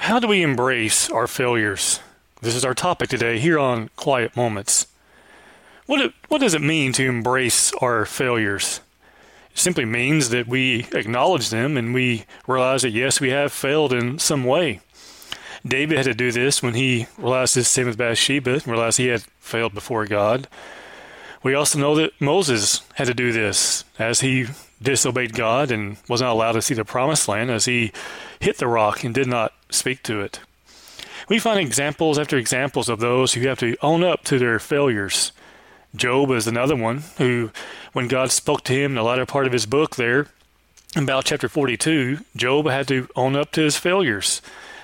How do we embrace our failures? This is our topic today here on Quiet Moments. What, it, what does it mean to embrace our failures? It simply means that we acknowledge them and we realize that yes, we have failed in some way. David had to do this when he realized his sin with Bathsheba and realized he had failed before God. We also know that Moses had to do this as he disobeyed God and was not allowed to see the promised land as he hit the rock and did not speak to it. We find examples after examples of those who have to own up to their failures. Job is another one who, when God spoke to him in the latter part of his book there, about chapter 42, Job had to own up to his failures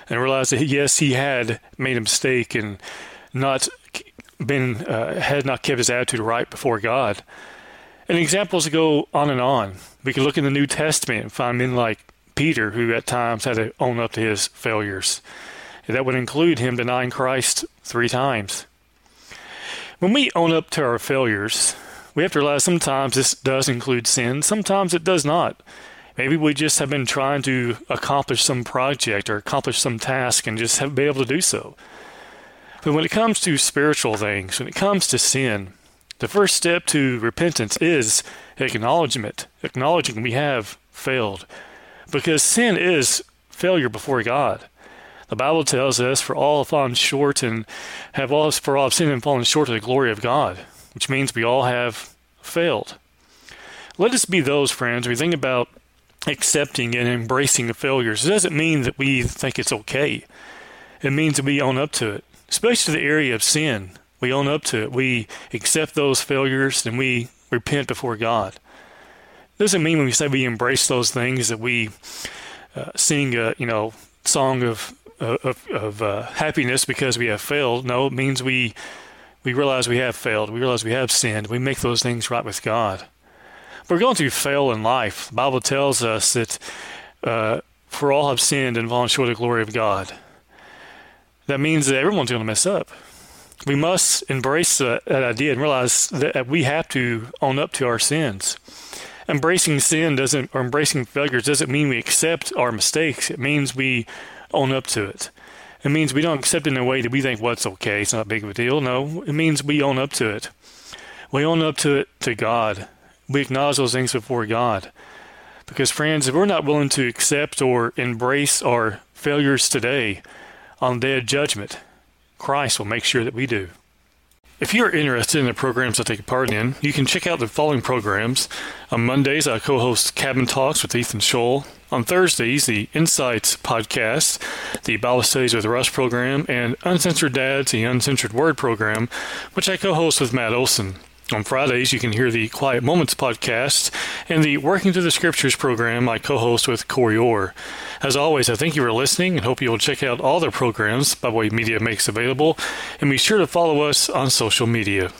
and realize that yes, he had made a mistake and not been uh, had not kept his attitude right before God. And examples go on and on. We can look in the New Testament and find men like Peter, who at times had to own up to his failures. That would include him denying Christ three times. When we own up to our failures, we have to realize sometimes this does include sin, sometimes it does not. Maybe we just have been trying to accomplish some project or accomplish some task and just haven't been able to do so. But when it comes to spiritual things, when it comes to sin, the first step to repentance is acknowledgement, acknowledging we have failed. Because sin is failure before God. The Bible tells us, for all have fallen short and have all for all have sinned and fallen short of the glory of God, which means we all have failed. Let us be those friends. We think about accepting and embracing the failures. It doesn't mean that we think it's okay. It means that we own up to it, especially the area of sin. We own up to it. We accept those failures and we repent before God. Doesn't mean when we say we embrace those things that we uh, sing a you know song of of, of uh, happiness because we have failed. No, it means we we realize we have failed. We realize we have sinned. We make those things right with God we're going to fail in life. The Bible tells us that uh, for all have sinned and fallen short of the glory of God. That means that everyone's going to mess up. We must embrace that, that idea and realize that we have to own up to our sins. Embracing sin doesn't, or embracing failures doesn't mean we accept our mistakes. It means we own up to it. It means we don't accept it in a way that we think, well, it's okay, it's not big of a deal. No, it means we own up to it. We own up to it to God we acknowledge those things before God. Because, friends, if we're not willing to accept or embrace our failures today on the day of judgment, Christ will make sure that we do. If you're interested in the programs I take part in, you can check out the following programs. On Mondays, I co host Cabin Talks with Ethan Scholl. On Thursdays, the Insights podcast, the Bible Studies with Russ program, and Uncensored Dads, the Uncensored Word program, which I co host with Matt Olson. On Fridays, you can hear the Quiet Moments podcast and the Working Through the Scriptures program I co host with Corey Orr. As always, I thank you for listening and hope you will check out all the programs Way Media makes available, and be sure to follow us on social media.